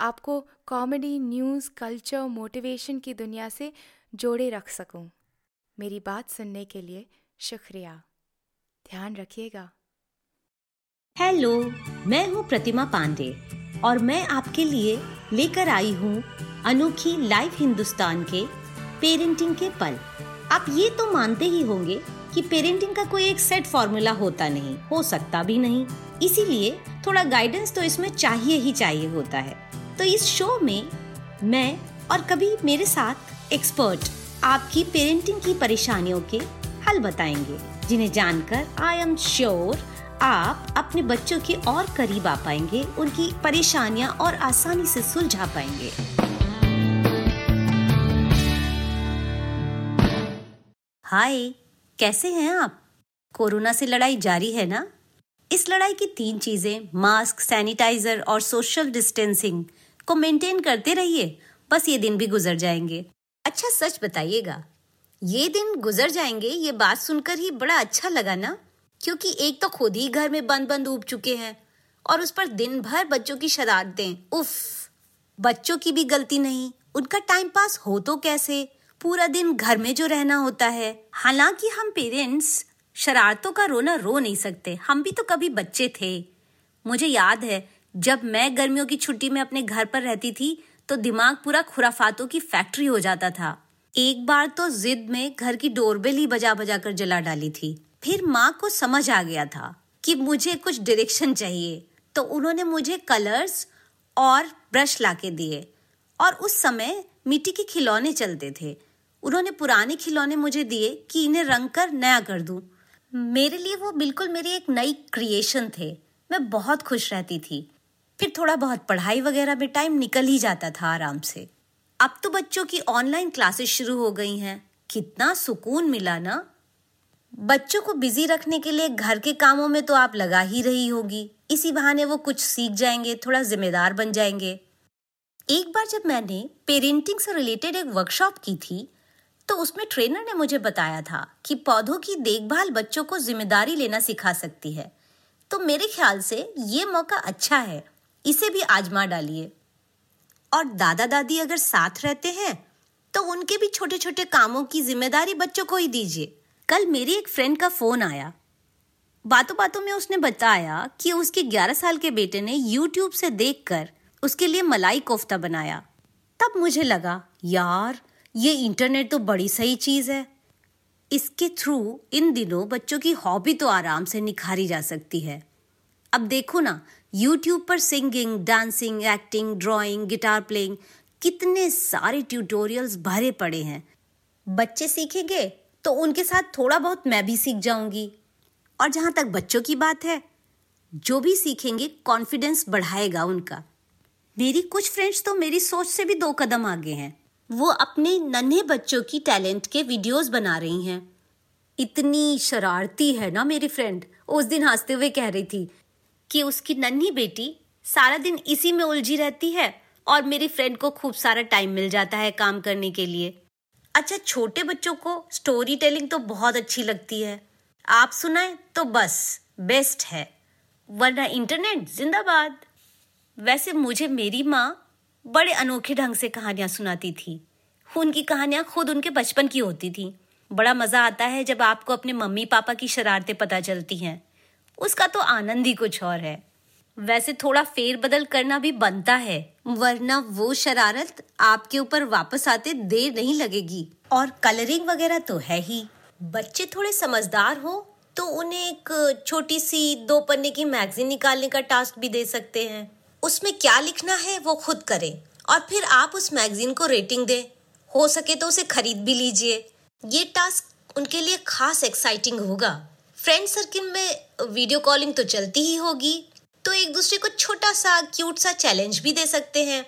आपको comedy news culture motivation की दुनिया से जोड़े रख सकूँ। मेरी बात सुनने के लिए शुक्रिया। ध्यान रखिएगा। हेलो मैं हूँ प्रतिमा पांडे और मैं आपके लिए लेकर आई हूँ अनोखी लाइव हिंदुस्तान के पेरेंटिंग के पल। आप ये तो मानते ही होंगे कि पेरेंटिंग का कोई एक सेट फॉर्मूला होता नहीं, हो सकता भी नहीं। इसीलिए थोड़ा गाइडेंस तो इसमें चाहिए ही चाहिए होता है। तो इस शो में मैं और कभी मेरे साथ एक्सपर्ट आपकी पेरेंटिंग की परेशानियों के हल बताएँगे, जिन्हें जानकर आई एम श्योर आप अपने बच्चों के और करीब आ पाएँगे, उनकी परेशानियाँ और आसानी से सुलझा पाएँगे। हाय कैसे हैं आप? कोरोना से लड़ाई जारी है ना? इस लड़ाई की तीन चीज़ें, मास्क, सैनिटाइजर और सोशल डिस्टेंसिंग को मेंटेन करते रहिए, बस ये दिन भी गुजर जाएँगे। अच्छा सच बताइएगा, ये दिन गुजर जाएँगे, ये बात सुनकर ही बड़ा अच्छा लगा ना? क्योंकि एक तो खुद ही घर में बंद बंद उब चुके हैं और उस पर दिन भर बच्चों की शरारतें, उफ! बच्चों की भी गलती नहीं, उनका टाइम पास हो तो कैसे? पूरा दिन घर में जो रहना होता है। हालाँकि हम पेरेंट्स शरारतों का रोना रो नहीं सकते, हम भी तो कभी बच्चे थे। मुझे याद है जब मैं गर्मियों की छुट्टी में अपने घर पर रहती थी तो दिमाग पूरा खुराफातों की फैक्ट्री हो जाता था। एक बार तो जिद में घर की डोरबेल ही बजा बजा कर जला डाली थी। फिर माँ को समझ आ गया था कि मुझे कुछ डायरेक्शन चाहिए। तो उन्होंने मुझे कलर्स और ब्रश लाके दिए। और उस समय मिट्टी के खिलौने चलते थे। उन्होंने पुराने खिलौने मुझे दिए कि इन्हें रंग कर नया कर दूँ। मेरे लिए वो बिल्कुल मेरी एक नई क्रिएशन थे। मैं बहुत खुश रहती थी। फिर थोड़ा बहुत पढ़ाई वगैरह में टाइम निकल ही जाता था आराम से। अब तो बच्चों की ऑनलाइन क्लासेस शुरू हो गई हैं। कितना सुकून मिला ना। बच्चों को बिज़ी रखने के लिए घर के कामों में तो आप लगा ही रही होगी। इसी बहाने वो कुछ सीख जाएँगे, थोड़ा जिम्मेदार बन जाएँगे। एक बार जब मैंने पेरेंटिंग से रिलेटेड एक वर्कशॉप की थी तो उसमें ट्रेनर ने मुझे बताया था कि पौधों की देखभाल बच्चों को ज़िम्मेदारी लेना सिखा सकती है। तो मेरे ख्याल से ये मौका अच्छा है। इसे भी आजमा डालिए। और दादा दादी अगर साथ रहते हैं तो उनके भी छोटे छोटे कामों की ज़िम्मेदारी बच्चों को ही दीजिए। कल मेरी एक फ्रेंड का फ़ोन आया। बातों बातों में उसने बताया कि उसके 11 साल के बेटे ने यूट्यूब से देखकर उसके लिए मलाई कोफ्ता बनाया। तब मुझे लगा, यार, ये इंटरनेट तो बड़ी सही चीज़ है। इसके थ्रू इन दिनों बच्चों की हॉबी तो आराम से निखारी जा सकती है। अब देखो ना यूट्यूब पर singing dancing acting drawing guitar playing कितने सारे ट्यूटोरियल्स भरे पड़े हैं। बच्चे सीखेंगे तो उनके साथ थोड़ा बहुत मैं भी सीख जाऊँगी। और जहाँ तक बच्चों की बात है, जो भी सीखेंगे कॉन्फिडेंस बढ़ाएगा उनका। मेरी कुछ फ्रेंड्स तो मेरी सोच से भी दो कदम आगे हैं। वो अपने नन्हे बच्चों की टैलेंट के वीडियोस बना रही हैं। इतनी शरारती है ना मेरी फ्रेंड उस दिन हँसते हुए कह रही थी कि उसकी नन्ही बेटी सारा दिन इसी में उलझी रहती है और मेरी फ्रेंड को खूब सारा टाइम मिल जाता है काम करने के लिए। अच्छा छोटे बच्चों को स्टोरी टेलिंग तो बहुत अच्छी लगती है। आप सुनाए तो बस बेस्ट है। वरना इंटरनेट जिंदाबाद। वैसे मुझे मेरी माँ बड़े अनोखे ढंग से कहानियाँ सुनाती थी। उनकी कहानियाँ खुद उनके बचपन की होती थी। बड़ा मज़ा आता है जब आपको अपने मम्मी पापा की शरारतें पता चलती हैं। उसका तो आनंद ही कुछ और है। वैसे थोड़ा फेर बदल करना भी बनता है, वरना वो शरारत आपके ऊपर वापस आते देर नहीं लगेगी। और कलरिंग वगैरह तो है ही। बच्चे थोड़े समझदार हो तो उन्हें एक छोटी सी दो पन्ने की मैगजीन निकालने का टास्क भी दे सकते हैं। उसमें क्या लिखना है वो खुद करें, और फिर आप उस मैगजीन को रेटिंग दें। हो सके तो उसे खरीद भी लीजिए। ये टास्क उनके लिए खास एक्साइटिंग होगा। फ्रेंड सर्किल में वीडियो कॉलिंग तो चलती ही होगी। तो एक दूसरे को छोटा सा क्यूट सा चैलेंज भी दे सकते हैं।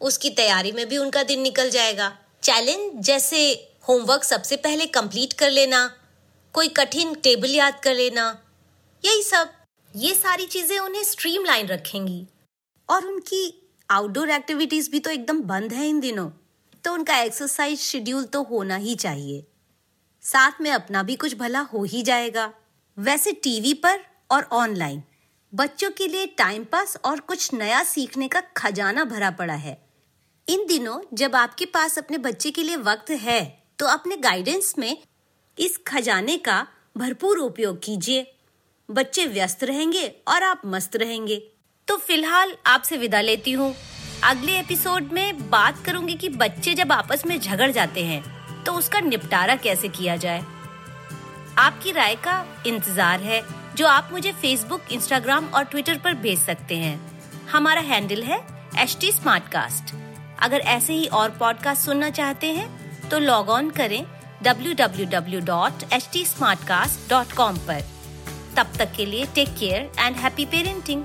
उसकी तैयारी में भी उनका दिन निकल जाएगा। चैलेंज जैसे होमवर्क सबसे पहले कंप्लीट कर लेना, कोई कठिन टेबल याद कर लेना, यही सब। ये सारी चीज़ें उन्हें स्ट्रीमलाइन रखेंगी। और उनकी आउटडोर एक्टिविटीज़ भी तो एकदम बंद है इन दिनों। तो उनका एक्सरसाइज शेड्यूल तो होना ही चाहिए। साथ में अपना भी कुछ भला हो ही जाएगा। वैसे टीवी पर और ऑनलाइन। बच्चों के लिए टाइम पास और कुछ नया सीखने का खजाना भरा पड़ा है। इन दिनों जब आपके पास अपने बच्चे के लिए वक्त है तो अपने गाइडेंस में इस खजाने का भरपूर उपयोग कीजिए। बच्चे व्यस्त रहेंगे और आप मस्त रहेंगे। तो फ़िलहाल आपसे विदा लेती हूँ। अगले एपिसोड में बात करूँगी कि बच्चे जब आपस में झगड़ जाते हैं तो उसका निपटारा कैसे किया जाए। आपकी राय का इंतज़ार है, जो आप मुझे फेसबुक इंस्टाग्राम और ट्विटर पर भेज सकते हैं। हमारा हैंडल है एच टी अगर ऐसे ही और पॉडकास्ट सुनना चाहते हैं तो लॉग ऑन करें www.htsmartcast.com पर। तब तक के लिए take care and happy parenting